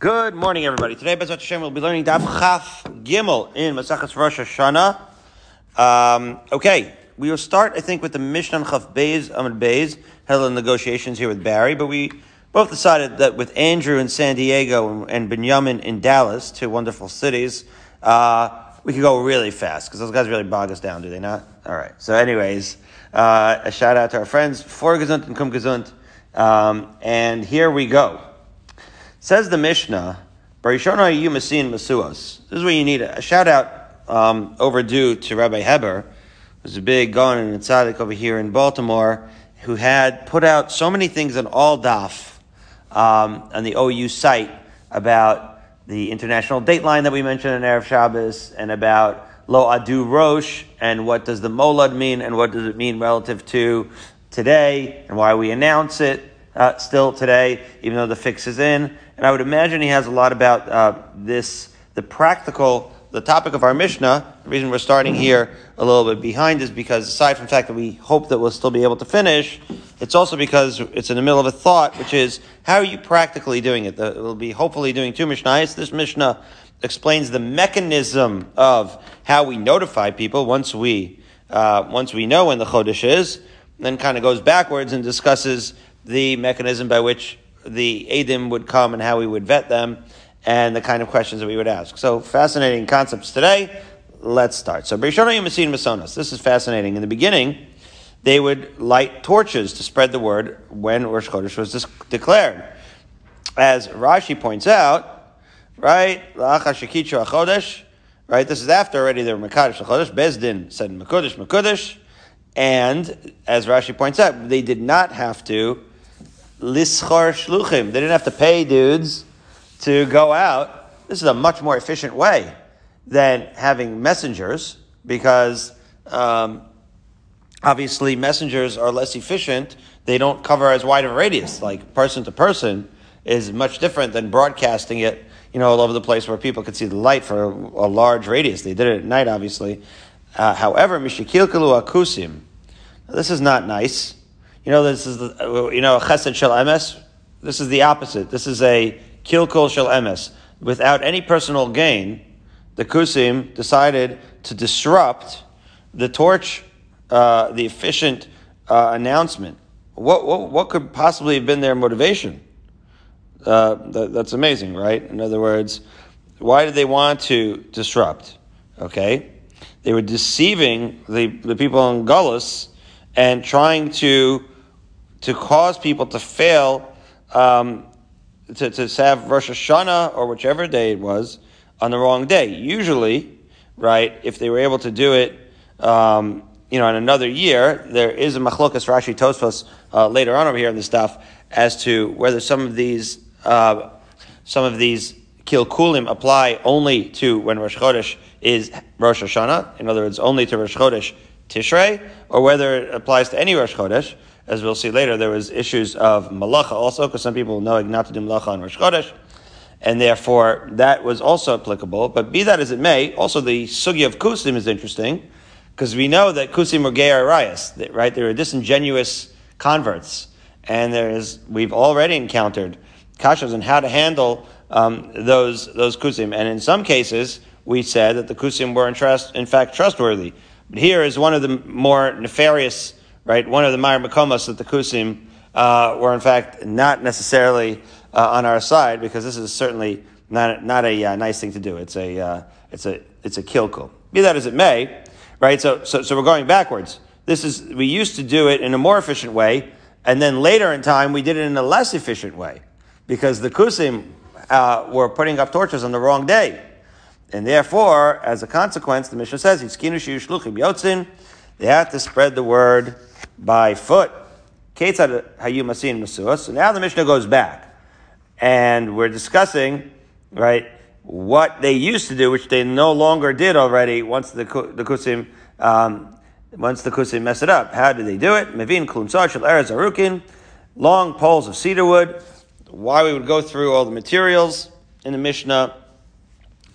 Good morning, everybody. Today, Bezat Hashem, we'll be learning Daf Chaf Gimel in Masachas Rosh Hashanah. Um, okay, we will start, I think, with the Mishnah Chaf Beis, Amid Beis, held in negotiations here with Barry, but we both decided that with Andrew in San Diego and, and Benjamin in Dallas, two wonderful cities, uh, we could go really fast, because those guys really bog us down, do they not? All right. So anyways, uh, a shout out to our friends, For Gesund and Kum Gesund. Um, and here we go. Says the Mishnah, Barishona you Masin Masuos. This is where you need a, shout out um, overdue to Rabbi Heber, who's a big Gon and tzaddik over here in Baltimore, who had put out so many things on all daf um, on the OU site about the international dateline that we mentioned in Erev Shabbos and about Lo Adu Rosh and what does the Molad mean and what does it mean relative to today and why we announce it uh, still today, even though the fix is in. And I would imagine he has a lot about uh, this, the practical, the topic of our Mishnah. The reason we're starting here a little bit behind is because aside from the fact that we hope that we'll still be able to finish, it's also because it's in the middle of a thought, which is how are you practically doing it? we'll be hopefully doing two Mishnahs. This Mishnah explains the mechanism of how we notify people once we uh, once we know when the Chodesh is, then kind of goes backwards and discusses the mechanism by which the Adim would come and how we would vet them and the kind of questions that we would ask. So fascinating concepts today. Let's start. So Brishona Yamasin Masonas. This is fascinating. In the beginning, they would light torches to spread the word when Rosh Chodesh was declared. As Rashi points out, right, right, this is after already were Makadosh Chodesh. Bezdin said Makodesh, Makodesh. And as Rashi points out, they did not have to lischar shluchim. They didn't have to pay dudes to go out. This is a much more efficient way than having messengers because um, obviously messengers are less efficient. They don't cover as wide of a radius. Like person to person is much different than broadcasting it, you know, all over the place where people could see the light for a, large radius. They did it at night, obviously. Uh, however, mishikilkalu akusim. This is not nice. You know, this is the, you know, chesed shel emes. This is the opposite. This is a kilkol shel emes. Without any personal gain, the kusim decided to disrupt the torch, uh, the efficient uh, announcement. What, what, what could possibly have been their motivation? Uh, that, that's amazing, right? In other words, why did they want to disrupt? Okay, they were deceiving the, the people in Gullus and trying to to cause people to fail um, to, to have Rosh Hashanah or whichever day it was on the wrong day. Usually, right, if they were able to do it, um, you know, in another year, there is a machlokas Rashi Tosfos uh, later on over here in the stuff as to whether some of these uh, some of these kilkulim apply only to when Rosh Chodesh is Rosh Hashanah, in other words, only to Rosh Chodesh Tishrei, or whether it applies to any Rosh Chodesh. As we'll see later, there was issues of malacha also, because some people know not to do malacha on Rosh Chodesh, and therefore that was also applicable. But be that as it may, also the sugi of kusim is interesting, because we know that kusim were gay right? They were disingenuous converts, and there is we've already encountered kashas on how to handle um, those those kusim, and in some cases we said that the kusim were in, trust, in fact trustworthy. But here is one of the more nefarious, right? One of the Meir Makomos that the Kusim uh, were in fact not necessarily uh, on our side because this is certainly not, not a uh, nice thing to do. It's a, uh, it's a, it's a kilkul. Be that as it may, right? So, so, so we're going backwards. This is, we used to do it in a more efficient way, and then later in time we did it in a less efficient way because the Kusim uh, were putting up torches on the wrong day. And therefore, as a consequence, the Mishnah says, they have to spread the word by foot. So now the Mishnah goes back, and we're discussing, right, what they used to do, which they no longer did already once the, the Kusim, um, once the Kusim messed it up. How did they do it? Mevin arukin, long poles of cedar wood. Why we would go through all the materials in the Mishnah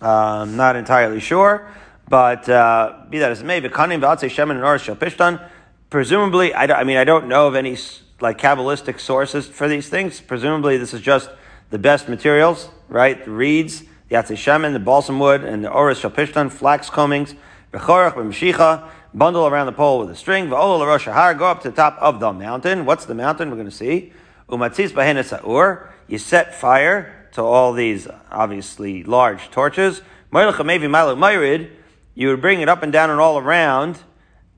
um, not entirely sure, but uh, be that as it may, v'kanim v'atzei shemen and shel pishtan. Presumably, I, I mean, I don't know of any like kabbalistic sources for these things. Presumably, this is just the best materials, right? The reeds, the atzei shemen, the balsam wood, and the oris shalpishtan, flax combings, bechorach, b'mshicha, bundle around the pole with a string, v'olo l'rosh har, go up to the top of the mountain. What's the mountain? We're going to see. Umatzis Bahena Sa'ur, you set fire to all these, obviously, large torches. You would bring it up and down and all around,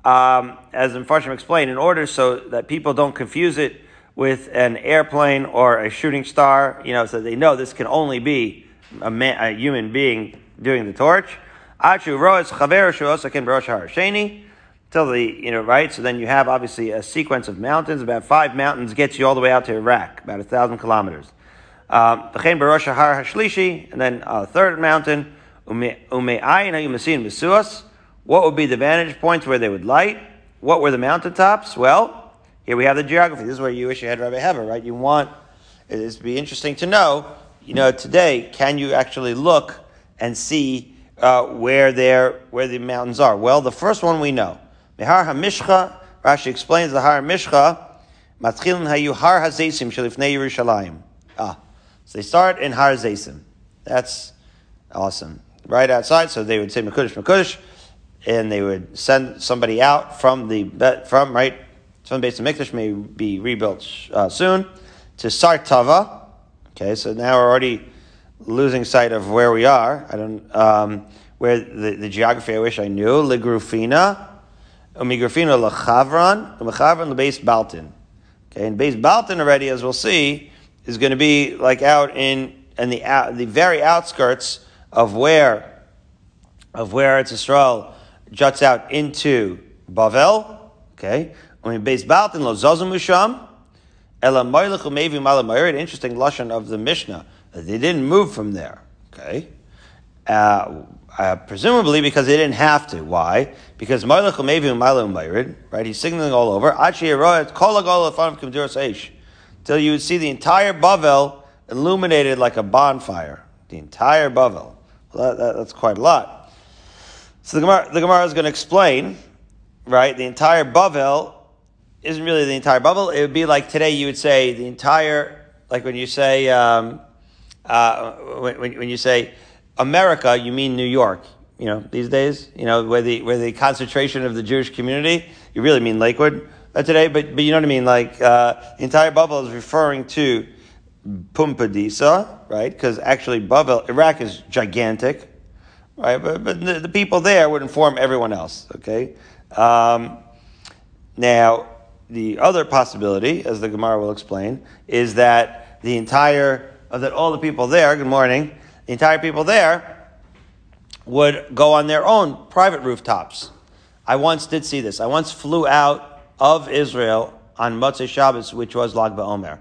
um, as Mfarshim explained, in order so that people don't confuse it with an airplane or a shooting star, you know, so they know this can only be a, man, a human being doing the torch. Till the, you know, right? So then you have obviously a sequence of mountains. About five mountains gets you all the way out to Iraq, about a thousand kilometers. Um, and then a third mountain. What would be the vantage points where they would light? What were the mountaintops? Well, here we have the geography. This is where you wish you had Rabbi Heber, right? You want it is be interesting to know. You know, today, can you actually look and see uh, where where the mountains are? Well, the first one we know. Mehar HaMishcha, Rashi explains the Har Mishcha, Matchilin Hayu Har HaZesim Shalifnei Yerushalayim. Ah, so they start in Har Zaysim. That's awesome. Right outside, so they would say Makudish Makudish, and they would send somebody out from the, from, right, some base of Mikdash may be rebuilt uh, soon, to Sartava. Okay, so now we're already losing sight of where we are. I don't, um, where the, the geography I wish I knew. Ligrufina, Umigrafina Lachavran, Umachavran Lebeis Baltin. Okay, and base Baltin already, as we'll see, is going to be like out in, in the, out, the very outskirts of where, of where it's Israel juts out into Bavel. Okay, mean base Baltin Lo an interesting lashon of the Mishnah. They didn't move from there. Okay. Uh, uh, presumably because they didn't have to. Why? Because right? He's signaling all over. Till you would see the entire Bavel illuminated like a bonfire. The entire Bavel. Well, that, that, that's quite a lot. So the Gemara, the Gemara is going to explain, right? The entire Bavel isn't really the entire Bavel. It would be like today you would say the entire, like when you say, um, uh, when, when you say, America, you mean New York. You know, these days, you know, where the where the concentration of the Jewish community, you really mean Lakewood uh, today, but but you know what I mean. Like uh, the entire Babel is referring to Pumbedisa, right? Because actually, Babel, Iraq is gigantic, right? But but the, the, people there would inform everyone else. Okay. Um, now, the other possibility, as the Gemara will explain, is that the entire, that all the people there. Good morning the entire people there would go on their own private rooftops. I once did see this. I once flew out of Israel on Motzei Shabbos, which was Lag BaOmer.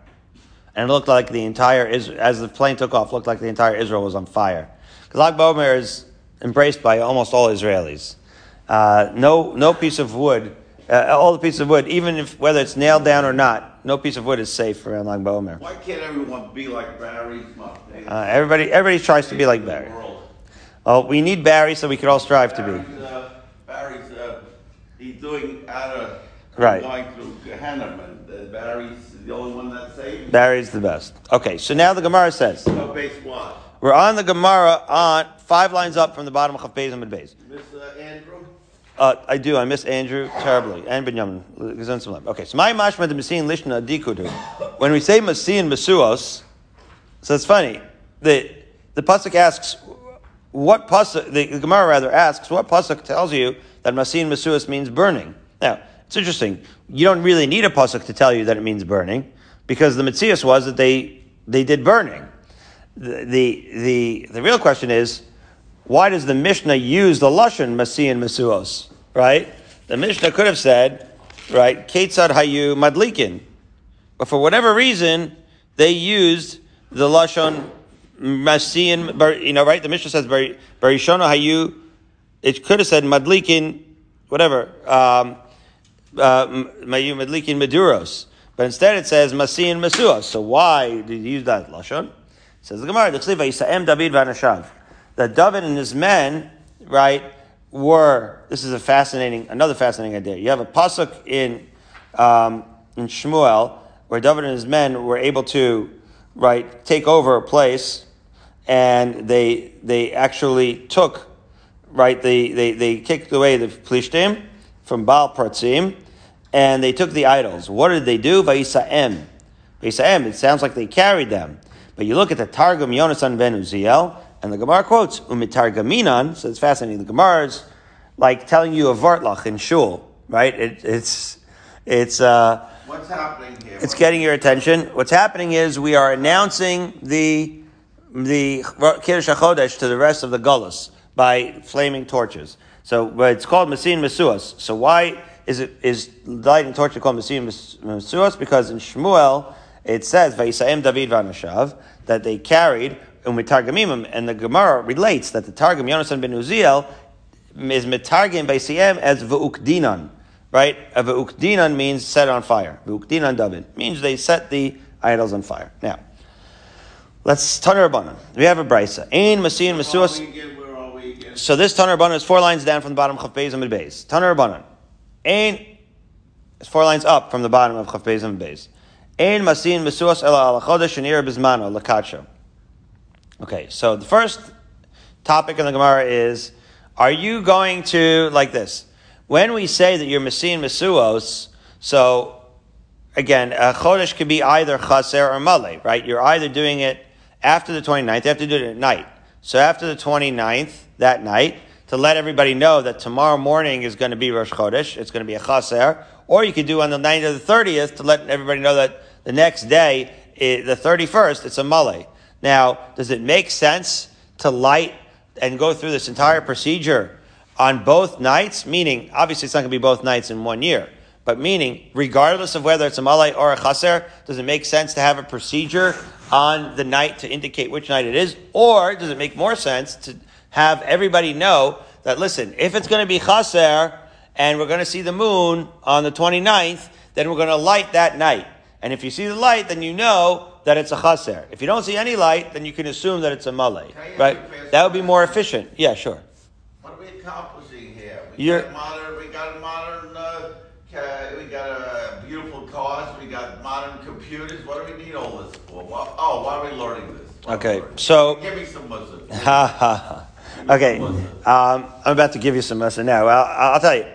And it looked like the entire, as the plane took off, looked like the entire Israel was on fire. Because Lag BaOmer is embraced by almost all Israelis. Uh, no, no piece of wood, uh, all the pieces of wood, even if whether it's nailed down or not, no piece of wood is safe around Lag BaOmer. Why can't everyone be like Barry? Uh, everybody, everybody tries to be like Barry. Well, we need Barry, so we could all strive to be. Uh, Barry's uh, he's doing out of right. going through Gehenna, and Barry's the only one that saved. Barry's the best. Okay, so now the Gemara says. So base one. We're on the Gemara on five lines up from the bottom of Chav Beis and Beis. Miss uh, Andrew. Uh, I do. I miss Andrew terribly. And Binyamin. Okay, so my mashma the Messian Lishna Dikudu. When we say Messian Mesuos, so it's funny. The, the Pasuk asks, what Pasuk, the, the Gemara rather asks, what Pasuk tells you that Masin Masuas means burning? Now, it's interesting. You don't really need a Pasuk to tell you that it means burning, because the Mitzias was that they, they did burning. The, the, the, real question is, why does the Mishnah use the Lashon Masian Masuos? Right? The Mishnah could have said, right, Ketzad Hayu Madlikin. But for whatever reason, they used the lashon masiin, you know, right? The Mishnah says barishona hayu. It could have said madlikin, whatever. Um, uh, madlikin maduros, but instead it says masiin masuos. So why did he use that lashon? Says the Gemara. That David and his men, right, were. This is a fascinating, another fascinating idea. You have a pasuk in um, in Shmuel where David and his men were able to right, take over a place, and they they actually took, right, they they, they kicked away the Plishtim from Baal Pratzim, and they took the idols. What did they do? Vayisaem. Vayisaem, it sounds like they carried them. But you look at the Targum Yonasan ben Uziel, and the Gemara quotes, Umitargaminan, so it's fascinating. The Gemara is like telling you a Vartlach in Shul, right? It, it's, it's, uh, What's happening here? it's getting your attention. What's happening is we are announcing the the Kiddush HaChodesh to the rest of the Gullus by flaming torches. So but it's called Masin Mesuas. So why is it is lighting torches called Masin Mesuas? Because in Shmuel it says Vayisaim David Vanashav that they carried Umitargamimim, and the Gemara relates that the Targum Yonasan ben Uziel is Mitargim Vayisaim as V'ukdinan right? A Ve'ukdinan means set on fire. Ve'ukdinan David means they set the idols on fire. Now, let's Taner Rabbanan. We have a brisa. Ein Masin Masuas. we again? Where are we again? So this Taner Rabbanan is four lines down from the bottom of Chaf Beis and Beis. Taner Rabbanan. Ein is four lines up from the bottom of Chaf Beis and Beis. Ein Masin Masuas Ela Al Chodesh Shenir Bizmano Lakacho. Okay, so the first topic in the Gemara is: Are you going to like this? When we say that you're Masin Masuos, so again, a chodesh could be either chaser or male, right? You're either doing it after the 29th, you have to do it at night. So after the 29th, that night, to let everybody know that tomorrow morning is going to be Rosh Chodesh, it's going to be a chaser, or you could do on the night of the 30th to let everybody know that the next day, i- the 31st, it's a male. Now, does it make sense to light and go through this entire procedure on both nights? Meaning, obviously, it's not going to be both nights in one year. But meaning, regardless of whether it's a malay or a chaser, does it make sense to have a procedure on the night to indicate which night it is? Or does it make more sense to have everybody know that, listen, if it's going to be chaser and we're going to see the moon on the 29th, then we're going to light that night. And if you see the light, then you know that it's a chaser. If you don't see any light, then you can assume that it's a malay. Can I ask Right? a That would be more efficient. Yeah, sure. What are we accomplishing here? We You're- got modern. We got modern. Uh, we got uh, beautiful cars. We got modern computers. What do we need all this for? Why, oh, why are we learning this? Why Okay, learning? so- give me some Muslim. Ha ha ha. Okay, um, I'm about to give you some lesson now. Well, I'll tell you.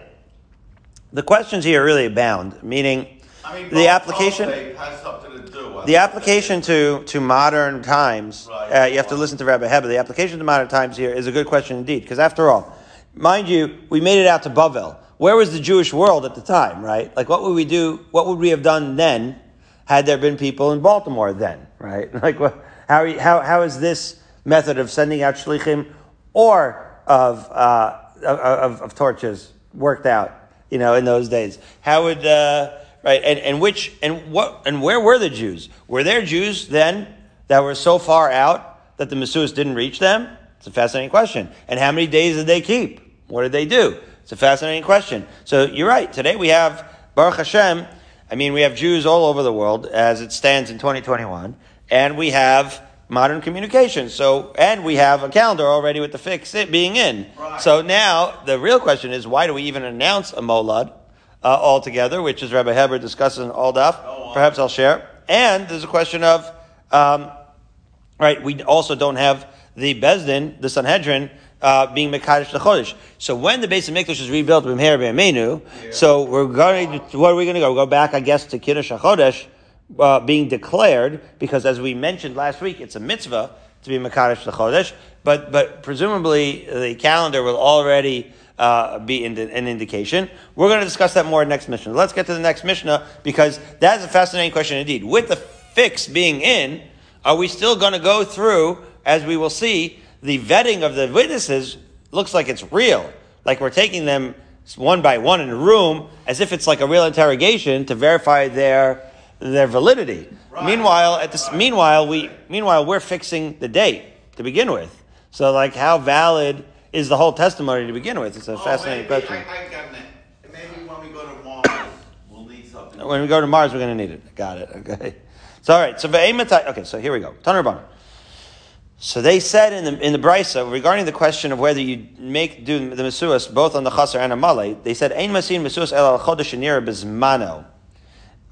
The questions here really abound, meaning I mean, the application. both they has something to do. The application to, to modern times, Right. uh, you have to listen to Rabbi heber The application to modern times here is a good question indeed, because after all, mind you, we made it out to Bavel. Where was the Jewish world at the time, right? Like, what would we do? What would we have done then, had there been people in Baltimore then, right? Like, what, how, you- how, how is this method of sending out shlichim or of, uh, of, of, of torches worked out? You know, in those days, how would uh, right and, and which and what and where were the Jews? Were there Jews then that were so far out that the Messiah didn't reach them? It's a fascinating question. And how many days did they keep? What did they do? It's a fascinating question. So you're right. Today we have Baruch Hashem. I mean, we have Jews all over the world as it stands in 2021, and we have modern communication. So, and we have a calendar already with the fix it being in. Right. So now the real question is, why do we even announce a molad uh, altogether, which is Rabbi Heber discusses in all daf. Perhaps I'll share. And there's a question of, um, right? We also don't have the Bezdin, the Sanhedrin, uh, being Mekadosh the Chodesh. So when the base of Mikdash is rebuilt with Meher B'Amenu, so we're going. To, what are we going to go? Go back, I guess, to Kiddush HaChodesh uh, being declared because, as we mentioned last week, it's a mitzvah to be Mekadosh the Chodesh. But but presumably the calendar will already. Uh, be in an indication. We're going to discuss that more next Mishnah. Let's get to the next Mishnah because that's a fascinating question indeed. With the fix being in, are we still going to go through, as we will see, the vetting of the witnesses looks like it's real. Like we're taking them one by one in a room as if it's like a real interrogation to verify their their validity. Right. Meanwhile, at this meanwhile we meanwhile we're fixing the date to begin with. So like how valid is the whole testimony to begin with? It's a Oh, fascinating maybe, question. I, I got it. Maybe when we go to Mars, we'll need something. When we go to Mars, we're going to need it. Got it. Okay. So all right. So. Okay. So here we go. Rabbanan. So they said in the in the brisa regarding the question of whether you make do the mesuas both on the chaser and a malay. They said ein masin mesuas el al chodesh nira bizmano.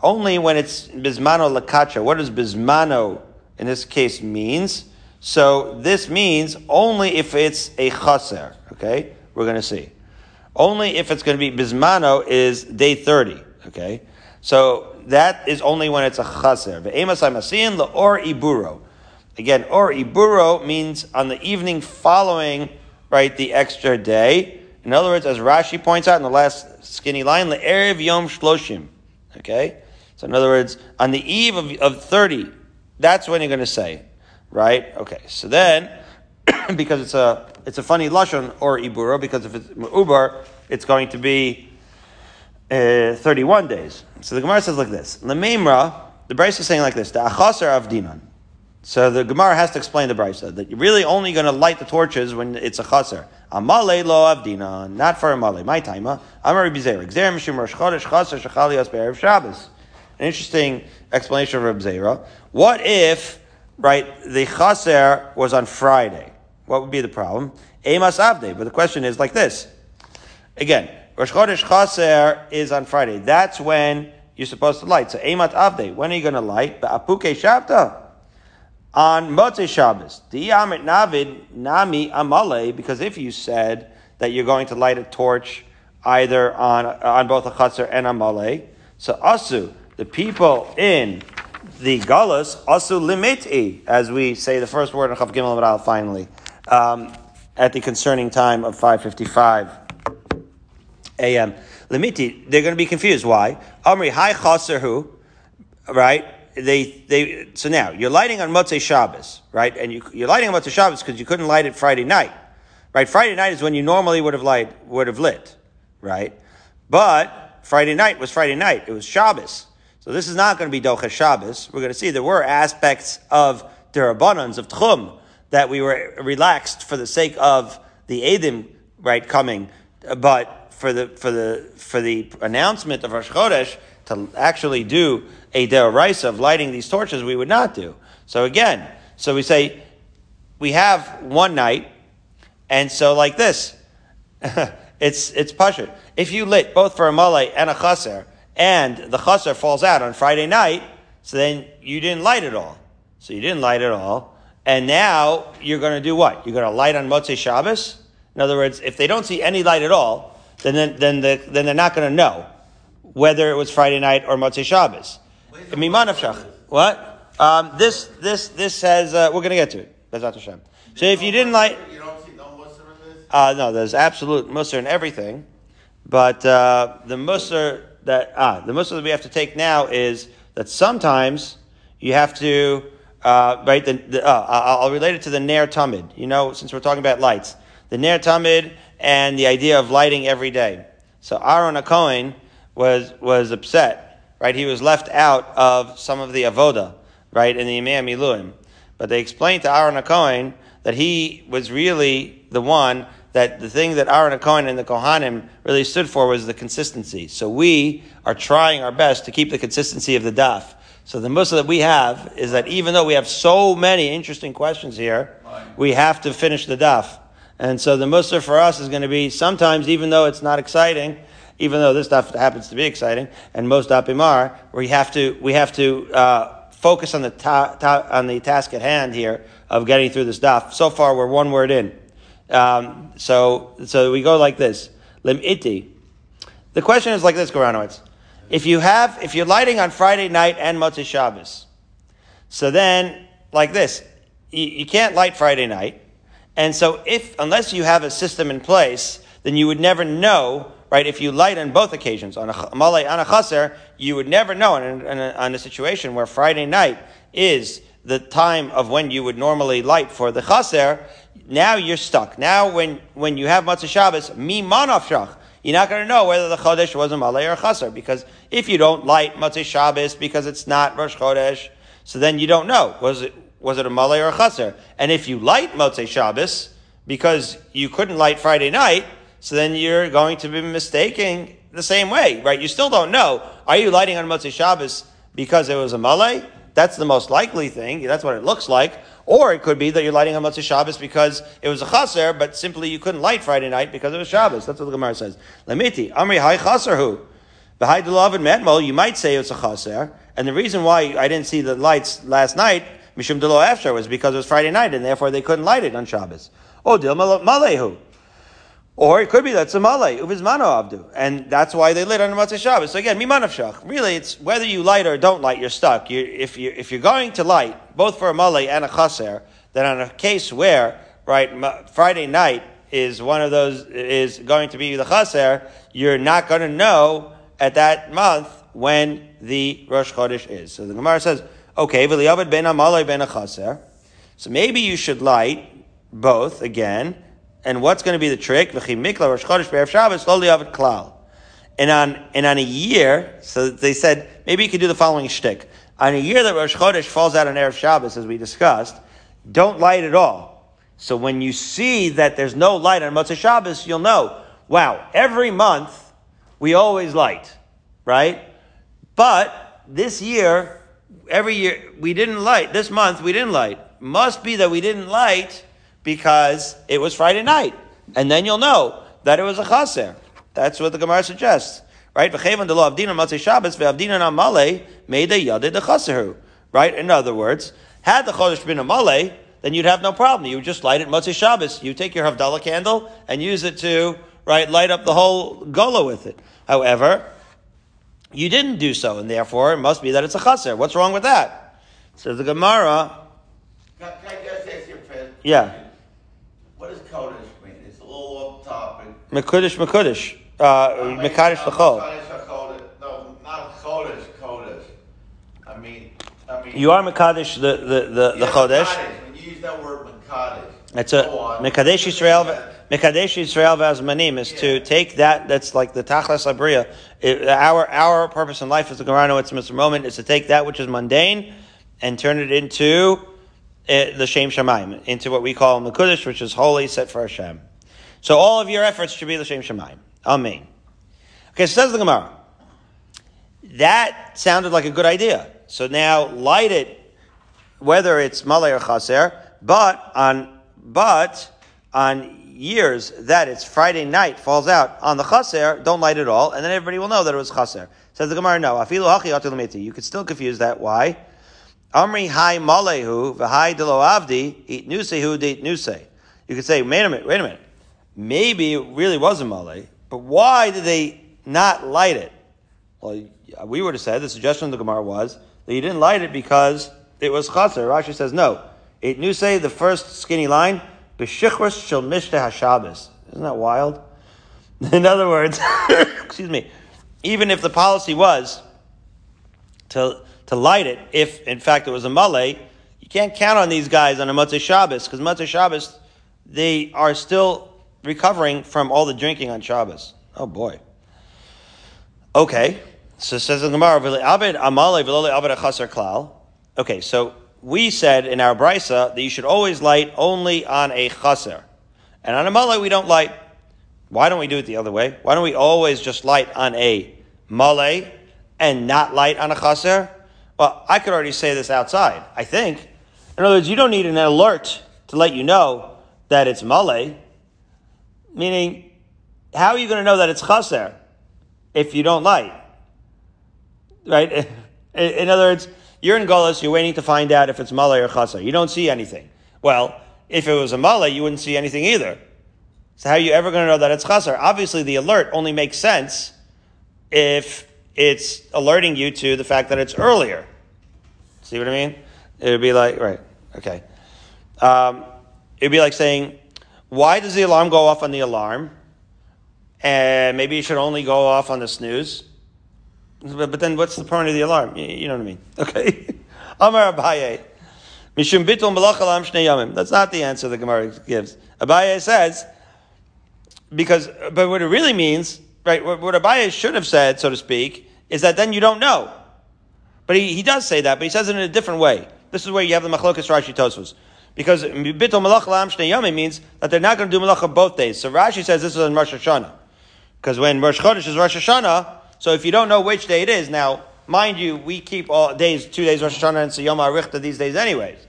Only when it's bizmano lakacha. What does bizmano in this case means. So this means only if it's a chaser. Okay, we're going to see. Only if it's going to be bismano is day thirty. Okay, so that is only when it's a chaser. Ve'emasai or iburo. Again, or iburo means on the evening following, right, the extra day. In other words, as Rashi points out in the last skinny line, le'erev yom shloshim. Okay, so in other words, on the eve of, of thirty, that's when you're going to say, right? Okay, so then, because it's a it's a funny lashon or iburo, because if it's ubar, it's going to be uh, 31 days. So the Gemara says like this: the Memra, the Brisa is saying like this: the achaser of dinan. So the Gemara has to explain the Brisa that you're really only going to light the torches when it's a chaser. Amale lo avdina, not for amale. My timer. Amar bizer. Gzer mishum. An interesting explanation of Reb Zera. What if, right, the chaser was on Friday? What would be the problem? Emas avde. But the question is like this. Again, Rosh Chodesh chaser is on Friday. That's when you're supposed to light. So emat avde. When are you going to light? Apuke shabta on Motzei Shabbos. Diamit Navid Nami Amale, because if you said that you're going to light a torch either on on both a Chatzar and Amale, so Asu, the people in the Galus, Asu Limiti, as we say the first word in Chav Gimel Maral finally, um, at the concerning time of 555 a.m. Limiti, they're going to be confused. Why? Amri, hi who, right? they they so now you're lighting on Motzei Shabbos, right? And you, you're lighting on Motzei Shabbos because you couldn't light it Friday night, right? Friday night is when you normally would have light would have lit, right? But Friday night was Friday night; it was Shabbos. So this is not going to be Doche Shabbos. We're going to see there were aspects of derabbanans of Tchum that we were relaxed for the sake of the Edim right coming, but for the for the for the announcement of Rosh Chodesh to actually do a deraisa of lighting these torches, we would not do. So again, so we say we have one night, and so like this, it's it's pasha. If you lit both for a malay and a chaser, and the chaser falls out on Friday night, so then you didn't light it all. So you didn't light it all, and now you're going to do what? You're going to light on Motzei Shabbos. In other words, if they don't see any light at all, then then then, the, then they're not going to know whether it was Friday night or Motzei Shabbos. What? Um, this, this, this says, uh, we're going to get to it. Hashem. So if you didn't like. You don't see no Musar in this? Uh, no, there's absolute Musar in everything. But uh, the Musar that, ah, the Musar that we have to take now is that sometimes you have to, uh, right, the, the, uh, I'll relate it to the Ner Tamid. You know, since we're talking about lights. The Ner Tamid and the idea of lighting every day. So Aaron Cohen was, was upset right? He was left out of some of the avoda, right, in the Imam Miluim. But they explained to Aaron Cohen that he was really the one that the thing that Aaron Cohen and the Kohanim really stood for was the consistency. So we are trying our best to keep the consistency of the daf. So the musa that we have is that even though we have so many interesting questions here, we have to finish the daf. And so the musa for us is going to be sometimes, even though it's not exciting, even though this stuff happens to be exciting, and most dapim are, we have to we have to uh, focus on the ta, ta, on the task at hand here of getting through this daf. So far, we're one word in. Um, so so we go like this: lim iti. The question is like this, Goranowitz. If you have if you're lighting on Friday night and Motzei Shabbos, so then like this, you, you can't light Friday night, and so if unless you have a system in place, then you would never know right? If you light on both occasions, on a malay on a chaser, you would never know in, in, a, in a situation where Friday night is the time of when you would normally light for the chaser. Now you're stuck. Now when, when you have Motzei Shabbos, mi manaf shach, you're not going to know whether the Chodesh was a Malay or a Chaser, because if you don't light Motzei Shabbos because it's not Rosh Chodesh, so then you don't know. Was it, was it a Malay or a Chaser? And if you light Motzei Shabbos because you couldn't light Friday night, so then you're going to be mistaking the same way, right? You still don't know. Are you lighting on Motzei Shabbos because it was a Malay? That's the most likely thing. That's what it looks like. Or it could be that you're lighting on Motzei Shabbos because it was a chaser, but simply you couldn't light Friday night because it was Shabbos. That's what the Gemara says. Lemiti, Amri Hai Chaser Hu. Behind the love and Metmol, you might say it's a chaser. And the reason why I didn't see the lights last night Mishum Delo Efshar was because it was Friday night and therefore they couldn't light it on Shabbos. Oh, Dil Malehu. Or it could be that's a uvizmano abdu. And that's why they lit on Motzei Shabbos. So again, mimanavshach. Really, it's whether you light or don't light, you're stuck. you if, you, if you're going to light, both for a malay and a chaser, then on a case where, right, Friday night is one of those, is going to be the chaser, you're not going to know at that month when the Rosh Chodesh is. So the Gemara says, okay, v'liyavad ben amalei ben a chaser. So maybe you should light both again, and what's going to be the trick? And on, and on a year, so they said, maybe you could do the following shtick. On a year that Rosh Chodesh falls out on Erev Shabbos, as we discussed, don't light at all. So when you see that there's no light on Motzei Shabbos, you'll know, wow, every month we always light, right? But this year, every year, we didn't light. This month, we didn't light. Must be that we didn't light because it was Friday night. And then you'll know that it was a chaser. That's what the Gemara suggests. Right? V'chevan de lo avdina matzei Shabbos ve'avdina na male made a yadid the chaseru. Right? In other words, had the chodesh been a male, then you'd have no problem. You would just light it Motzei Shabbos. You take your Havdalah candle and use it to, right, light up the whole gola with it. However, you didn't do so, and therefore it must be that it's a chaser. What's wrong with that? So the Gemara. Can, can I just ask you a? Yeah. What does Kodesh mean? It's a little off topic. Mekudesh, Mekudesh. Uh, Mekadesh L'chol. No, not Kodesh, Kodesh. I mean, I mean. You are Mekadesh, the, the, the, the Yeah, Chodesh. Mekadesh. When you use that word Mekadesh. It's a. Mekadesh Yisrael. Mekadesh Yisrael Vazmanim is to take that. That's like the Tachlas Abriya. Our our purpose in life as the Gemara it's Mr. Moment is to take that which is mundane and turn it into the Shem Shemaim, into what we call Mekudesh, which is holy, set for Hashem. So all of your efforts should be the Shem Shemaim. Amen. Okay, so says the Gemara. That sounded like a good idea. So now light it, whether it's malay or chaser, but on but on years that it's Friday night falls out on the chaser, don't light it all, and then everybody will know that it was chaser. Says the Gemara, no. Afilu hachi. You could still confuse that. Why? Amri hai malehu v'hai delo avdi eat nusehu nuse. You could say, wait a minute, wait a minute. Maybe it really was a malay, but why did they not light it? Well, we would have said the suggestion of the Gemara was that you didn't light it because it was chaser. Rashi says no. It nu say the first skinny line b'shichros shel mishte hashabbos. Isn't that wild? In other words, excuse me. Even if the policy was to to light it, if in fact it was a malay, you can't count on these guys on a Motzei Shabbos because Motzei Shabbos they are still recovering from all the drinking on Shabbos. Oh boy. Okay, so says the Gemara, "V'le abed amalei v'lo abed achaser klal." Okay, so we said in our brisa that you should always light only on a chaser, and on a malei we don't light. Why don't we do it the other way? Why don't we always just light on a malei and not light on a chaser? Well, I could already say this outside. I think. In other words, you don't need an alert to let you know that it's malei. Meaning, how are you going to know that it's chaser if you don't light? Right? In in other words, you're in Golas, you're waiting to find out if it's malay or chaser. You don't see anything. Well, if it was a malay, you wouldn't see anything either. So how are you ever going to know that it's chaser? Obviously, the alert only makes sense if it's alerting you to the fact that it's earlier. See what I mean? It would be like, right, okay. Um, it would be like saying, why does the alarm go off on the alarm? And maybe it should only go off on the snooze. But, but then what's the point of the alarm? You, you know what I mean? Okay. Amar Abaye. Mishum bitul malach alam shnei yamim. That's not the answer the Gemara gives. Abaye says, because, but what it really means, right, what, what Abaye should have said, so to speak, is that then you don't know. But he, he does say that, but he says it in a different way. This is where you have the machlokas Rashi Tosfos. Because bitul malach alam shnei means that they're not going to do malacha both days. So Rashi says this is on Rosh Hashanah. Because when Rosh Chodesh is Rosh Hashanah, so if you don't know which day it is, now, mind you, we keep all days, two days Rosh Hashanah and Yom HaRichta these days anyways.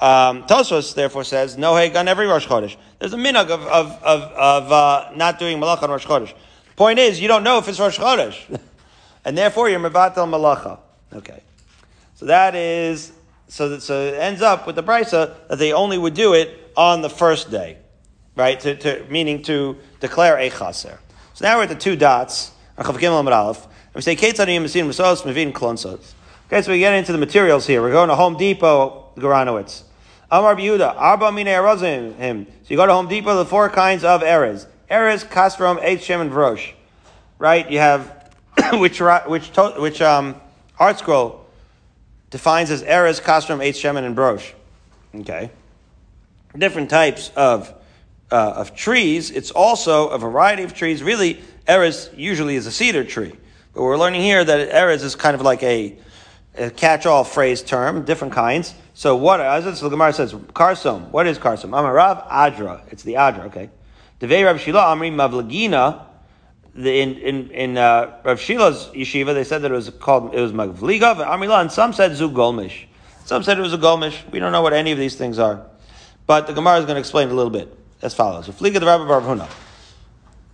Um, Tosfos therefore says, no heg on every Rosh Chodesh. There's a minhag of, of, of, of uh, not doing malach on Rosh Chodesh. Point is, you don't know if it's Rosh Chodesh. and therefore you're mevatel malacha. Okay. So that is so that, so it ends up with the brisa that they only would do it on the first day, right? To, to meaning to declare a chaser. So now we're at the two dots. And we say Mavin Klonsos. Okay, so we get into the materials here. We're going to Home Depot, Goranowitz. Amar Biuda, Arba him. So you go to Home Depot, the four kinds of erez. Erez, Kastrom, Eight Shem, and Vrosh. Right? You have which which which um ArtScroll defines as Erez, Kastrom, Eight Shem, and Brosh. Okay. Different types of uh, of trees. It's also a variety of trees. Really, Erez usually is a cedar tree. But we're learning here that Erez is kind of like a, a catch-all phrase term, different kinds. So what, as the Gemara says, Karsom. What is Karsom? Amarav Adra. It's the Adra, okay. Devei Rav Shila Amri Mavlagina. The, in in in uh, Rav Shila's yeshiva, they said that it was called it was Mavliga Amrila, and some said Zug Golmish. Some said it was a Golmish. We don't know what any of these things are, but the Gemara is going to explain a little bit as follows: Fliga the Rabbi Bar Huna.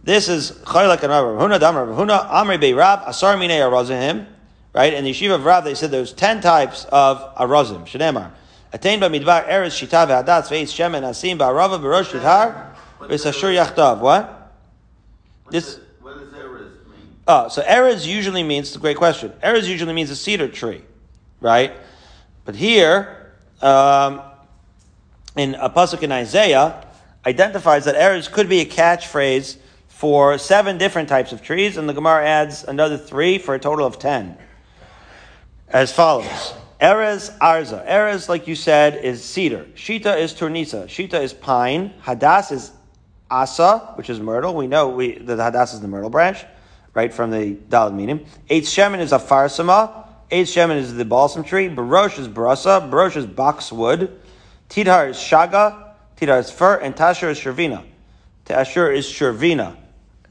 This is Chaylak and Rabbi Huna, Dam Rabbi Huna, Amri Bei Rab, Asar Mine Arazim, right? In the Yeshiva of Rab, they said there's 10 types of Arazim, Shademar. Attained by Midbar, Eretz, Shita, Ve'adat, Ve'etz, Shemen, Asim, Ba'arava, Berosh, Shithar, Ve'sashur Yachtav. What? This. Oh, so Erez usually means, it's a great question. Erez usually means a cedar tree, right? But here, um, in a pasuk in Isaiah, identifies that Erez could be a catchphrase for seven different types of trees, and the Gemara adds another three for a total of ten. As follows. Erez Arza. Erez, like you said, is cedar. Shita is turnisa. Shita is pine. Hadas is asa, which is myrtle. We know we, that the hadas is the myrtle branch, right, from the Dalad Minim. Eitz Shemin is a farsama. Eitz Shemin is the balsam tree. Barosh is brasa. Barosh is boxwood. Tidhar is shaga. Tidhar is fir. And Tashur is shervina. Tashur is shervina.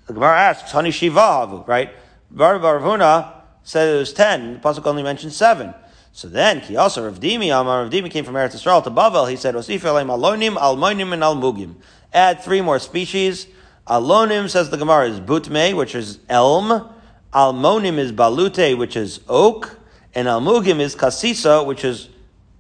The Gemara asks, Hani Shiva Havu, right? Bar Baravuna said it was ten. The Pasuk only mentioned seven. So then, he also Rav Dimi, Amar Rav Dimi came from Eretz Yisrael to Bavel. He said, Osif alonim, almonim, and almugim. Add three more species. Alonim, says the Gemara, is butme, which is elm. Almonim is balute, which is oak. And almugim is kasisa, which is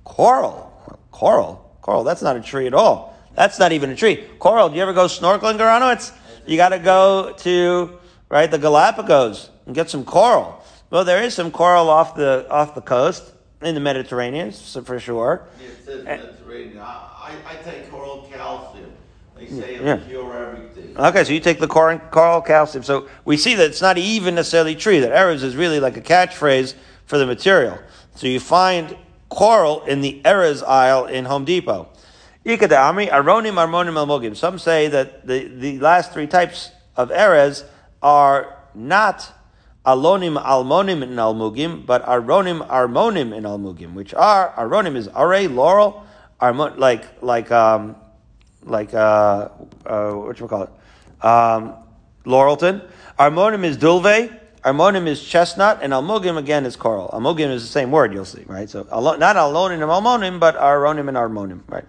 coral. Coral? Coral, that's not a tree at all. That's not even a tree. Coral, do you ever go snorkeling, Garano? It's, you got to go to right the Galapagos and get some coral. Well, there is some coral off the off the coast in the Mediterranean, so for sure. Yeah, it says Mediterranean. I, I, take coral calcium. They say Yeah. cure everything. Okay, so you take the coral, coral calcium. So we see that it's not even necessarily tree. That erez is really like a catchphrase for the material. So you find coral in the erez aisle in Home Depot. Ikadami, aronim, armonim, almogim. Some say that the, the last three types of erez are not alonim, almonim, and almugim, but aronim, armonim, and almugim, which are, aronim is are, laurel, armon, like, like, um, like, uh, uh, what you call it? Um, Laurelton. Armonim is dulve. Armonim is chestnut, and almugim again is coral. Almugim is the same word, you'll see, right? So not alonim and almonim, but aronim and armonim, right?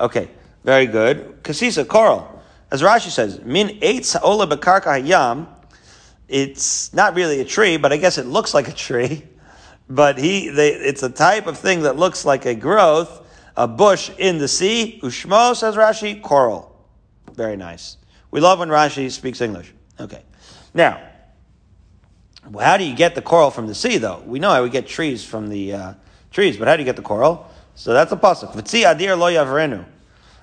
Okay, very good. Kasisa, coral. As Rashi says, min eitz ha'ola bekarka hayam. It's not really a tree, but I guess it looks like a tree. But he, they, it's a type of thing that looks like a growth, a bush in the sea. Ushmo, says Rashi, coral. Very nice. We love when Rashi speaks English. Okay. Now, how do you get the coral from the sea, though? We know how we get trees from the uh, trees, but how do you get the coral? So that's a pasuk. V'tzi adir lo yavrenu.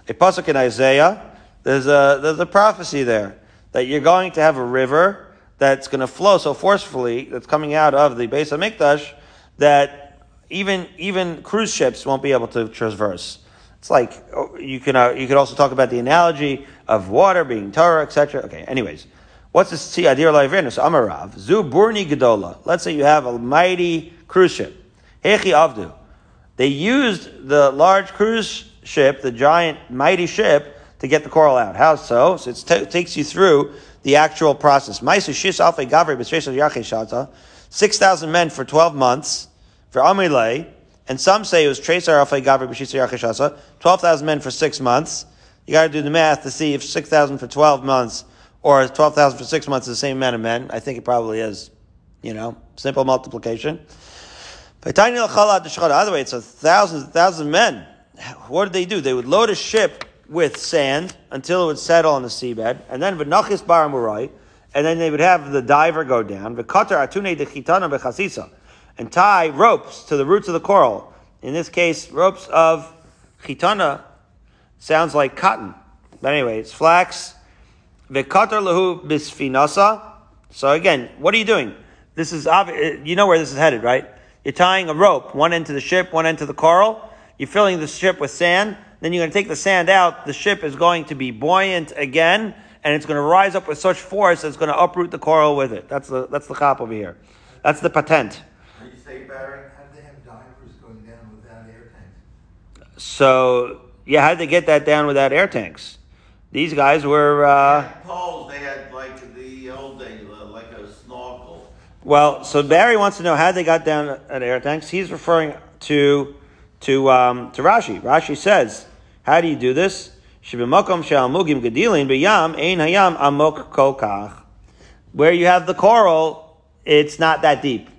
A pasuk in Isaiah. There's a there's a prophecy there that you're going to have a river that's going to flow so forcefully that's coming out of the base of Mikdash that even even cruise ships won't be able to traverse. It's like oh, you can uh, you could also talk about the analogy of water being Torah, etc. Okay. Anyways, what's this tzi adir? So Amarav zu gedola. Let's say you have a mighty cruise ship. Hechi avdu. They used the large cruise ship, the giant, mighty ship, to get the coral out. How so? So it takes you through the actual process. 6,000 men for 12 months, for Amrile, and some say it was Tracer Alfei Gavri B'Shisa Yachishasa, 12,000 men for six months. You gotta do the math to see if 6,000 for 12 months or 12,000 for six months is the same amount of men. I think it probably is, you know, simple multiplication. Other way, it's a thousands, men. What did they do? They would load a ship with sand until it would settle on the seabed, and then v'nachis bar murai, and then they would have the diver go down, atune and tie ropes to the roots of the coral. In this case, ropes of chitana sounds like cotton. But anyway, it's flax. V'katar lahu bisfinasa. So again, what are you doing? This is obvious. Uh, you know where this is headed, right? You're tying a rope, one end to the ship, one end to the coral. You're filling the ship with sand. Then you're going to take the sand out. The ship is going to be buoyant again, and it's going to rise up with such force that it's going to uproot the coral with it. That's the that's the chop over here. That's the patent. Did you say, Barry? How do they have divers going down without air tanks? So yeah, how did they get that down without air tanks? These guys were. Uh, They had poles. They had like the old days, uh, like a snorkel. Well, so Barry wants to know how they got down at air tanks. He's referring to to um, to Rashi. Rashi says, "How do you do this? Shibimakom shal mugim gedilin ein hayam amok kol. Where you have the coral, it's not that deep.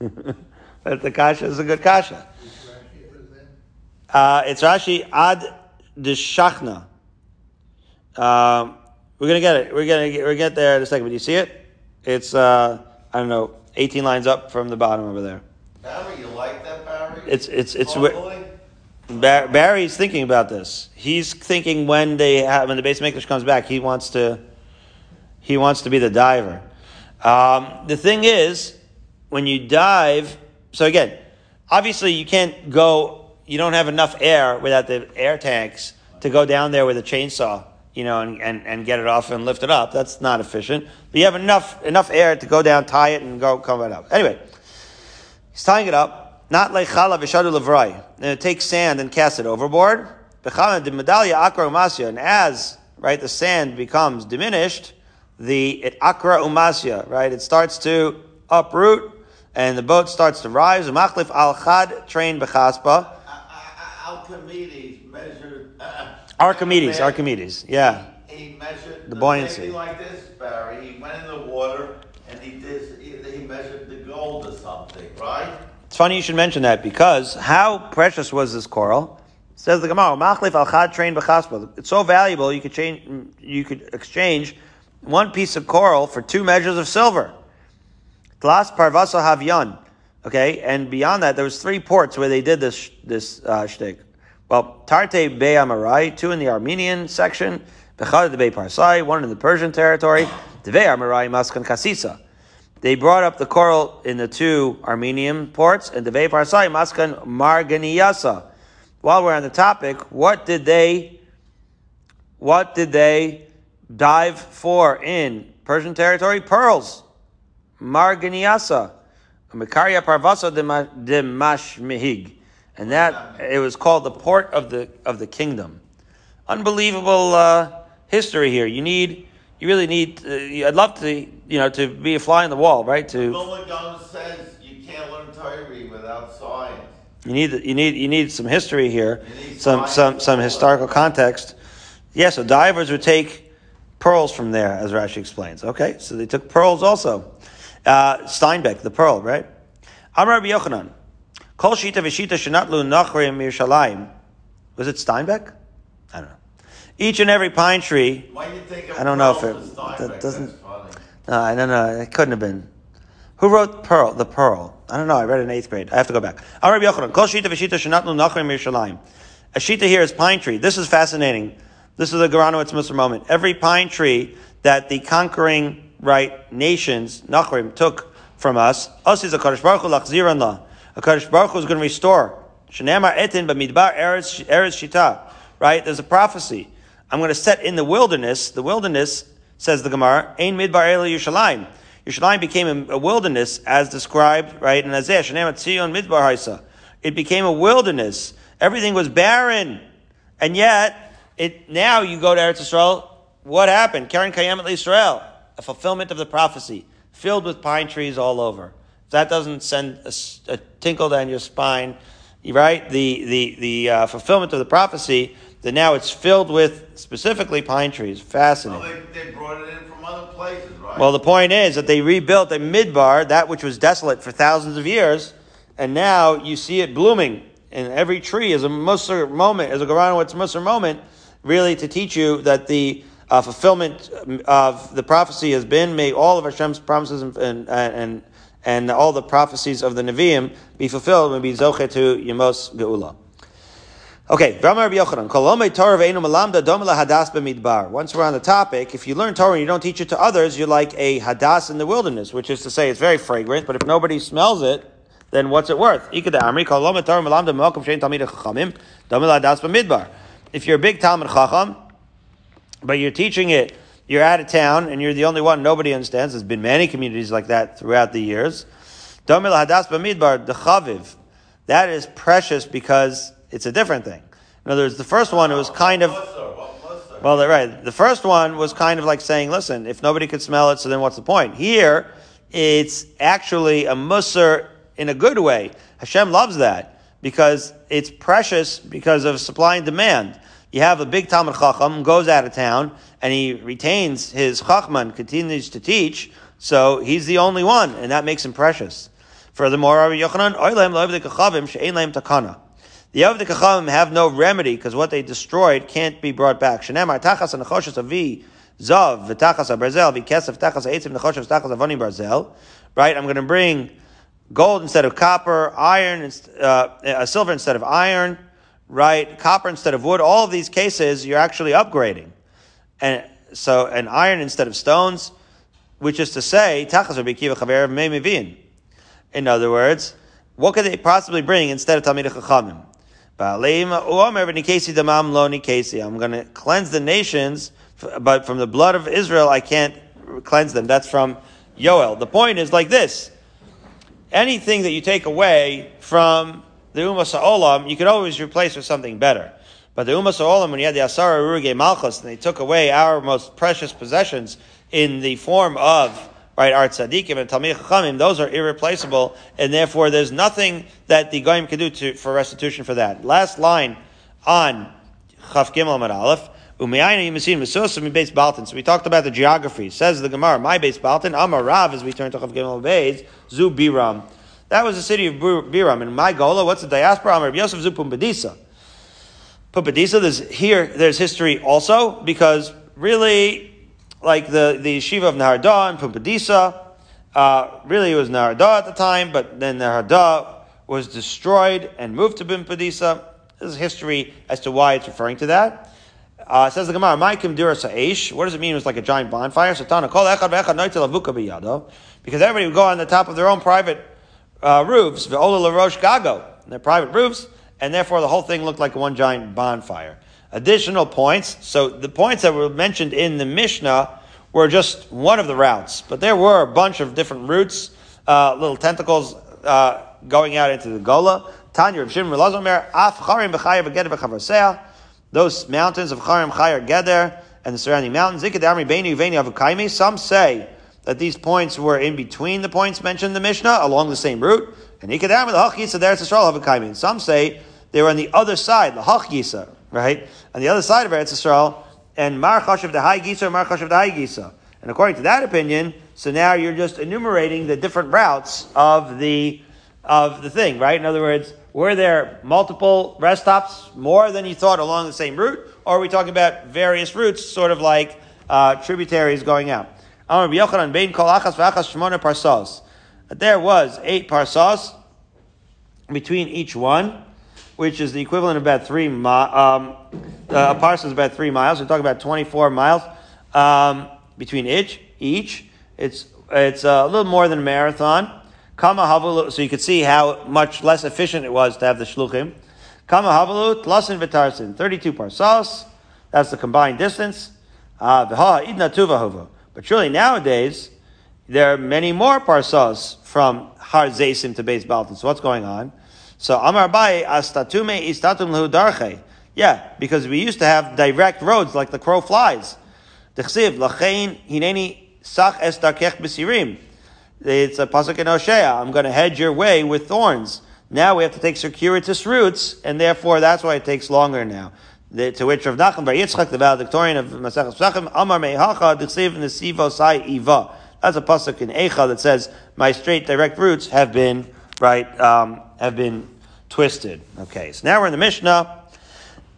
but the kasha is a good kasha. Which Rashi was in? Uh, it's Rashi ad deshachna. Um, we're gonna get it. We're gonna get, we're gonna get there in a second. But you see it? It's uh, I don't know, eighteen lines up from the bottom over there. Barry, you like that, Barry? It's it's it's. where- Bar- Barry's thinking about this. He's thinking when they have, when the base maker comes back, he wants to he wants to be the diver. Um, the thing is, when you dive, so again, obviously you can't go. You don't have enough air without the air tanks to go down there with a chainsaw, you know, and, and, and get it off and lift it up. That's not efficient. But you have enough enough air to go down, tie it, and go come right up. Anyway, he's tying it up. Not like chala v'shadu levrai. And it takes sand and cast it overboard. B'chala de medallia akra umasya. And as, right, the sand becomes diminished, the, it akra umasya, right, it starts to uproot, and the boat starts to rise. Umachlif al chad train b'chaspa. Uh, uh, measured. Uh, Archimedes, Archimedes, yeah. He, he measured The buoyancy. Like this, Barry. He went in the water and he did. He, he measured the gold or something, right? It's funny you should mention that because how precious was this coral? Says the Gemara, "Machlif al chad train b'chaspa." It's so valuable you could change, you could exchange one piece of coral for two measures of silver. Glas parvasa havyan. Okay, and beyond that, there was three ports where they did this this uh, shtick. Well, Tarte Bey Amarai, two in the Armenian section, Bechad de Bey Parsai, one in the Persian territory, Deve Amarai Maskan Kasisa. They brought up the coral in the two Armenian ports, and Deve Parsai Maskan Marganiyasa. While we're on the topic, what did they, what did they dive for in Persian territory? Pearls. Marganiyasa. Mikaria Parvasa de Ma- de Mashmihig. And that, it was called the port of the, of the kingdom. Unbelievable, uh, history here. You need, you really need, uh, I'd love to, you know, to be a fly on the wall, right? To, Gaon says you can't learn Torah without science. You need you need you need some history here, some some some historical context. Yeah, so divers would take pearls from there, as Rashi explains. Okay, so they took pearls also. Uh, Steinbeck, the pearl, right? Amar Rabbi Yochanan, Kol Shita v'Shita Shenatlu Nachrim Yerushalayim. Was it Steinbeck? I don't know. Each and every pine tree. Why do you think I don't know if it- that doesn't-. No, I don't know. It couldn't have been. Who wrote Pearl? The Pearl. I don't know. I read it in eighth grade. I have to go back. Amar Rabbi Yochanan, Kol Shita v'Shita Shenatlu Nachrim Yerushalayim. A shita here is pine tree. This is fascinating. This is a Geranowitz Musar moment. Every pine tree that the conquering right nations Nachrim took from us, us is a Kadosh Baruch Hu lachziran la. A Kadosh Baruch Hu is going to restore. Shenamar etin b'midbar eretz shita. Right? There's a prophecy. I'm going to set in the wilderness. The wilderness says the Gemara, Ein midbar el Yerushalayim. Yerushalayim became a, a wilderness as described right in Isaiah. Shenamar tzion midbar haisa. It became a wilderness. Everything was barren, and yet it now you go to Eretz Israel, What happened? Keren Kayemet Israel, a fulfillment of the prophecy, filled with pine trees all over. If that doesn't send a tinkle down your spine, right? The the the uh, fulfillment of the prophecy. That now it's filled with specifically pine trees. Well, Fascinating. they, they brought it in from other places, right? Well, the point is that they rebuilt a midbar, that which was desolate for thousands of years, and now you see it blooming. And every tree is a Musar moment, is a Goranowitz Musar moment, really to teach you that the uh, fulfillment of the prophecy has been, may all of Hashem's promises and, and, and, and all the prophecies of the Nevi'im be fulfilled and be Zoche to Yemos Geula. Okay. Once we're on the topic, if you learn Torah and you don't teach it to others, you're like a hadas in the wilderness, which is to say it's very fragrant, but if nobody smells it, then what's it worth? If you're a big Talmid Chacham, but you're teaching it, you're out of town, and you're the only one nobody understands. There's been many communities like that throughout the years. Domil hadas b'midbar, the chaviv. That is precious because it's a different thing. In other words, the first one was kind of, well, right. The first one was kind of like saying, listen, if nobody could smell it, so then what's the point? Here, it's actually a musr in a good way. Hashem loves that because it's precious because of supply and demand. You have a big Talmid Chacham goes out of town and he retains his Chachman, continues to teach, so he's the only one, and that makes him precious. Furthermore, Rabbi Yochanan, "Oilem lahem takana." The Avdei Kachavim have no remedy because what they destroyed can't be brought back. Shenemar tachas anachoshes avi zav v'tachas abarzel v'kesef tachas ha'etzim nechoshes tachas avoni barzel. Right, I'm going to bring gold instead of copper, iron, uh, uh, silver instead of iron, right? Copper instead of wood. All of these cases, you're actually upgrading, and so an iron instead of stones, which is to say, tachas Rabbi. In other words, what could they possibly bring instead of Talmid Chachamim? I'm going to cleanse the nations, but from the blood of Israel, I can't cleanse them. That's from Yoel. The point is like this. Anything that you take away from the Umas Ha'olam, you could always replace with something better. But the Umas Ha'olam, when you had the Asara Uruge Malchus, and they took away our most precious possessions in the form of right, our tzaddikim and talmid chachamim, those are irreplaceable, and therefore there's nothing that the goyim can do to, for restitution for that. Last line on Chaf Gimel Amud Aleph. So we talked about the geography. Says the Gemara, my Beis Baltin, Amar Rav, as we turn to Chav Gimel Beis, Zu Biram. That was the city of Biram. In my Gola, what's the diaspora? Amar Yosef Zu Pumbedisa. Pumbedisa, there's here, there's history also, because really, like the, the yeshiva of Naharda and Pumbedisa, uh, really it was Naharda at the time, but then Naharda was destroyed and moved to Pumbedisa. This is history as to why it's referring to that. Uh, says the Gemara, "Maikim dura sa'ish." What does it mean? It was like a giant bonfire. Satana kol echad ve'echad avuka biyado, because everybody would go on the top of their own private uh, roofs, ve'ola larosh gago, their private roofs, and therefore the whole thing looked like one giant bonfire. Additional points. So the points that were mentioned in the Mishnah were just one of the routes, but there were a bunch of different routes, uh, little tentacles uh, going out into the Gola. Tanya Rav Shimon Lazomer, Af Charim B'Chayev V'Chavrasea, those mountains of Charim, Chayar, Geder, and the surrounding mountains. Some say that these points were in between the points mentioned in the Mishnah, along the same route. And Ikadamri the Hachisa there Yisrael Avukaimi. Some say they were on the other side, the Hachisa, right? On the other side of Eretz Yisrael, and Mar of the High Gisa, Mar of the High Gisa. And according to that opinion, so now you're just enumerating the different routes of the of the thing, right? In other words, were there multiple rest stops, more than you thought along the same route, or are we talking about various routes, sort of like uh, tributaries going out? There was eight parsas between each one, which is the equivalent of about three miles. Um, uh, a parsah is about three miles. We're talking about 24 miles um, between each. Each, it's it's a little more than a marathon. Kama havalu, so you could see how much less efficient it was to have the shluchim. Kama havalu, tlasin v'tarsin, 32 parsas. That's the combined distance. Uh, V'ha idna tuvahuva. But surely nowadays, there are many more parsas from Har Zaysim to Beis Baltin. So what's going on? So Amar Bai astatume istatum lehu darche. Yeah, because we used to have direct roads like the crow flies. T'chsiv lachein hineni sach es darkech. It's a pasuk in Hosea. I'm going to hedge your way with thorns. Now we have to take circuitous routes, and therefore that's why it takes longer now. The, to which Rav Nachman Bar Yitzchak, the valedictorian of Masechus Pesachim, Amar Mehacha D'chsiv Nesivo Sai Iva. That's a pasuk in Echa that says, "My straight direct roots have been right, um, have been twisted. Okay, so now we're in the Mishnah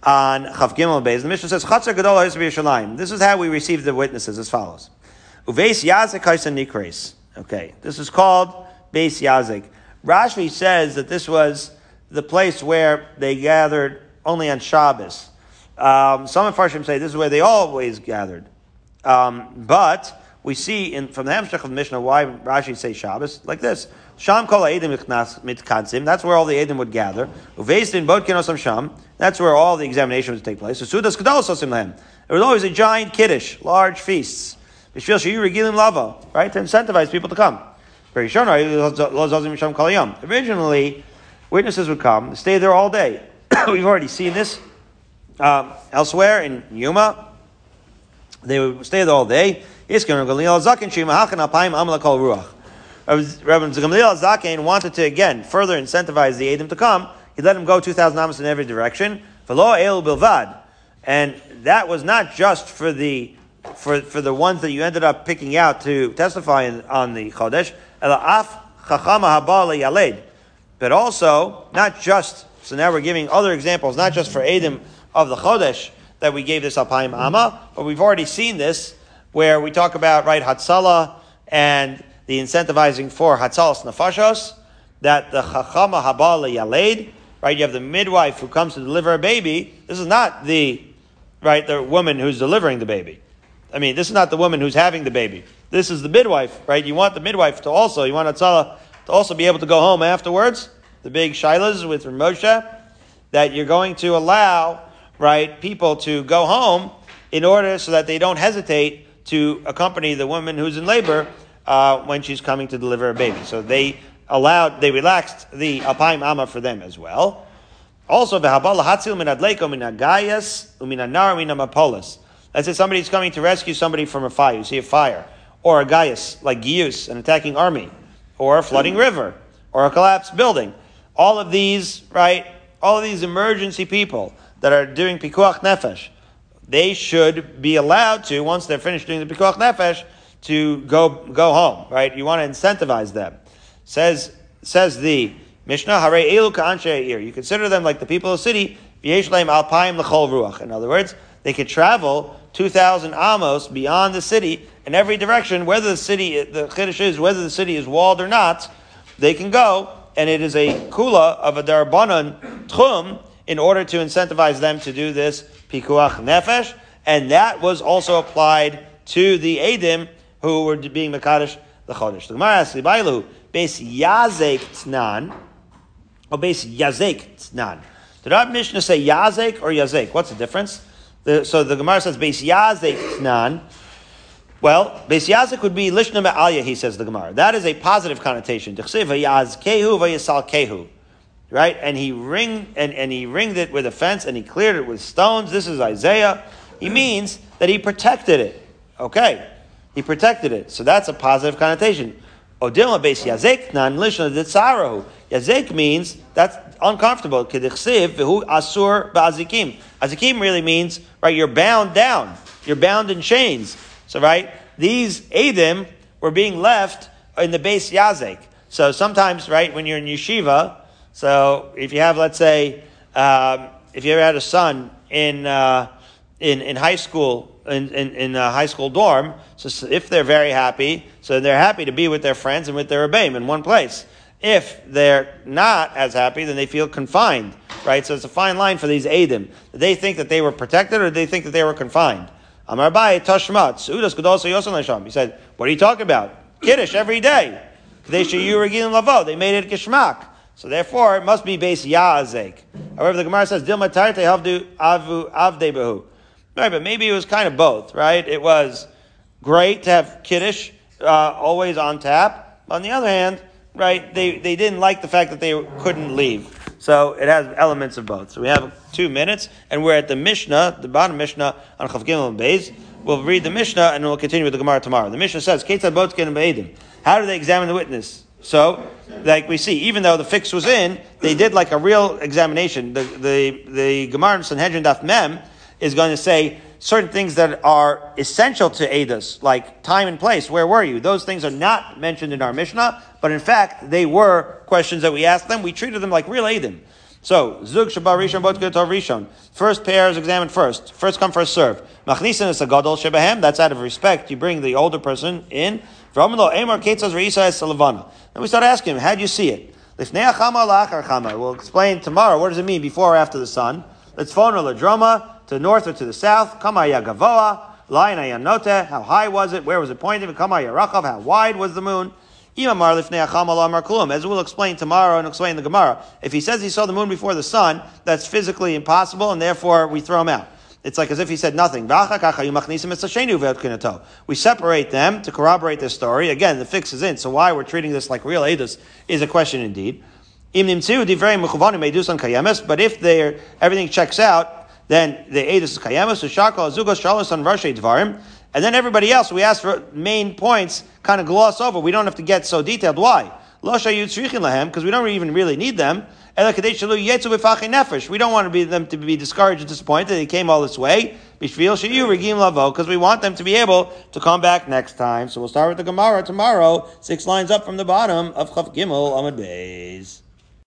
on Chav Gimel Beis. The Mishnah says, Chatzar Gadol Yerushalayim. This is how we receive the witnesses as follows. Uveis Yazik Kaisa Nikres. Okay, this is called Beis Yazik. Rashi says that this was the place where they gathered only on Shabbos. Um, some of Farshim say this is where they always gathered. Um, but we see in, from the Hamshach of the Mishnah why Rashi say Shabbos like this. Sham kol mitkansim. That's where all the Edim would gather. Uveistin bod kinosam sham. That's where all the examination would take place. Sudas lehem. There was always a giant kiddush, large feasts. Bishvil sheyu regilim lava, right, to incentivize people to come. Originally, witnesses would come, stay there all day. We've already seen this um, elsewhere in Yuma. They would stay there all day. Rabbi Gamliel Zaken wanted to again further incentivize the Adam to come. He let him go 2,000 amos in every direction. And that was not just for the, for, for the ones that you ended up picking out to testify in, on the Chodesh. But also, not just, so now we're giving other examples, not just for Adam of the Chodesh that we gave this Alpaim Amma, but we've already seen this where we talk about, right, Hatzalah and the incentivizing for Hatzalas Nefashos, that the Chachama Habal Yaled, right? You have the midwife who comes to deliver a baby. This is not the, right, the woman who's delivering the baby. I mean, this is not the woman who's having the baby. This is the midwife, right? You want the midwife to also, you want Hatzalah to also be able to go home afterwards. The big shilas with Moshe, that you're going to allow, right, people to go home in order so that they don't hesitate to accompany the woman who's in labor uh, when she's coming to deliver a baby. So they allowed, they relaxed the alpaim amma for them as well. Also, v'habala hatzil min adleiko min agayas umin anar min amapolis. Let's say somebody's coming to rescue somebody from a fire. You see a fire. Or a gaius, like Gius, an attacking army. Or a flooding river. Or a collapsed building. All of these, right, all of these emergency people that are doing pikuach nefesh, they should be allowed to, once they're finished doing the pikuach nefesh, to go go home, right? You want to incentivize them. Says says the Mishnah, Hare Elu Ka'anshe You consider them like the people of the city, Alpaim L'chol Ruach. In other words, they could travel 2,000 amos beyond the city in every direction, whether the city, the Kiddush is, whether the city is walled or not, they can go, and it is a kula of a darbanan tchum in order to incentivize them to do this pikuach nefesh, and that was also applied to the Edim who were being Makadish the Chodesh. The Gemara asks, Libailu, Beis Yazek Tnan, or Beis Yazek Tnan. Did our Mishnah say Yazek or Yazek? What's the difference? The, so the Gemara says Beis Yazek Tnan. Well, Beis Yazek would be Lishna Me'alya, he says the Gemara. That is a positive connotation. Right? And he ring and, and he ringed it with a fence and he cleared it with stones. This is Isaiah. He hmm. means that he protected it. Okay. He protected it. So that's a positive connotation. Odilma base yazek nan lishna ditzarahu. Yazek means that's uncomfortable. Kedichsiv v'hu asur ba'azikim. Azikim really means, right, you're bound down. You're bound in chains. So, right, these Adim were being left in the base yazek. So sometimes, right, when you're in yeshiva, so if you have, let's say, um, if you ever had a son in, uh, in, in high school in, in, in, a high school dorm. So if they're very happy, so they're happy to be with their friends and with their rebbeim in one place. If they're not as happy, then they feel confined, right? So it's a fine line for these Adim. Did they think that they were protected or did they think that they were confined? Amar Tashmat, Udas Kudosa He said, What are you talking about? Kiddush every day. They made it Kishmak. So therefore, it must be based Yazek. However, the Gemara says, Dilma Tarte Havdu Avu Avdebahu. Right, but maybe it was kind of both, right? It was great to have Kiddush uh, always on tap. On the other hand, right, they, they didn't like the fact that they couldn't leave. So it has elements of both. So we have two minutes, and we're at the Mishnah, the bottom Mishnah on Chav and Beis. We'll read the Mishnah, and we'll continue with the Gemara tomorrow. The Mishnah says, How do they examine the witness? So, like we see, even though the fix was in, they did like a real examination. The the the Gemara in Sanhedrin Daf Mem is going to say certain things that are essential to Eidos, like time and place. Where were you? Those things are not mentioned in our Mishnah, but in fact, they were questions that we asked them. We treated them like real Eidim. So, Zug Shabbat Rishon Bot Rishon. First pair is examined first. First come, first serve. Machnisin is a Gadol Shebahem. That's out of respect. You bring the older person in. Then we start asking him, how do you see it? We'll explain tomorrow. What does it mean before or after the sun? Let's phone a Ladroma to the north or to the south. Kama Yagavoa. Lion Ayanote. How high was it? Where was it pointing? Kama Yarachav. How wide was the moon? As we'll explain tomorrow and explain the Gemara, if he says he saw the moon before the sun, that's physically impossible, and therefore we throw him out. It's like as if he said nothing. We separate them to corroborate this story. Again, the fix is in, so why we're treating this like real Edus is a question indeed. But if they everything checks out, then the Edus is dvarim, and then everybody else, we ask for main points, kind of gloss over. We don't have to get so detailed. Why? Because we don't even really need them. We don't want to be them to be discouraged and disappointed. They came all this way. Because we want them to be able to come back next time. So we'll start with the Gemara tomorrow, six lines up from the bottom of Chaf Gimel Amud Beis.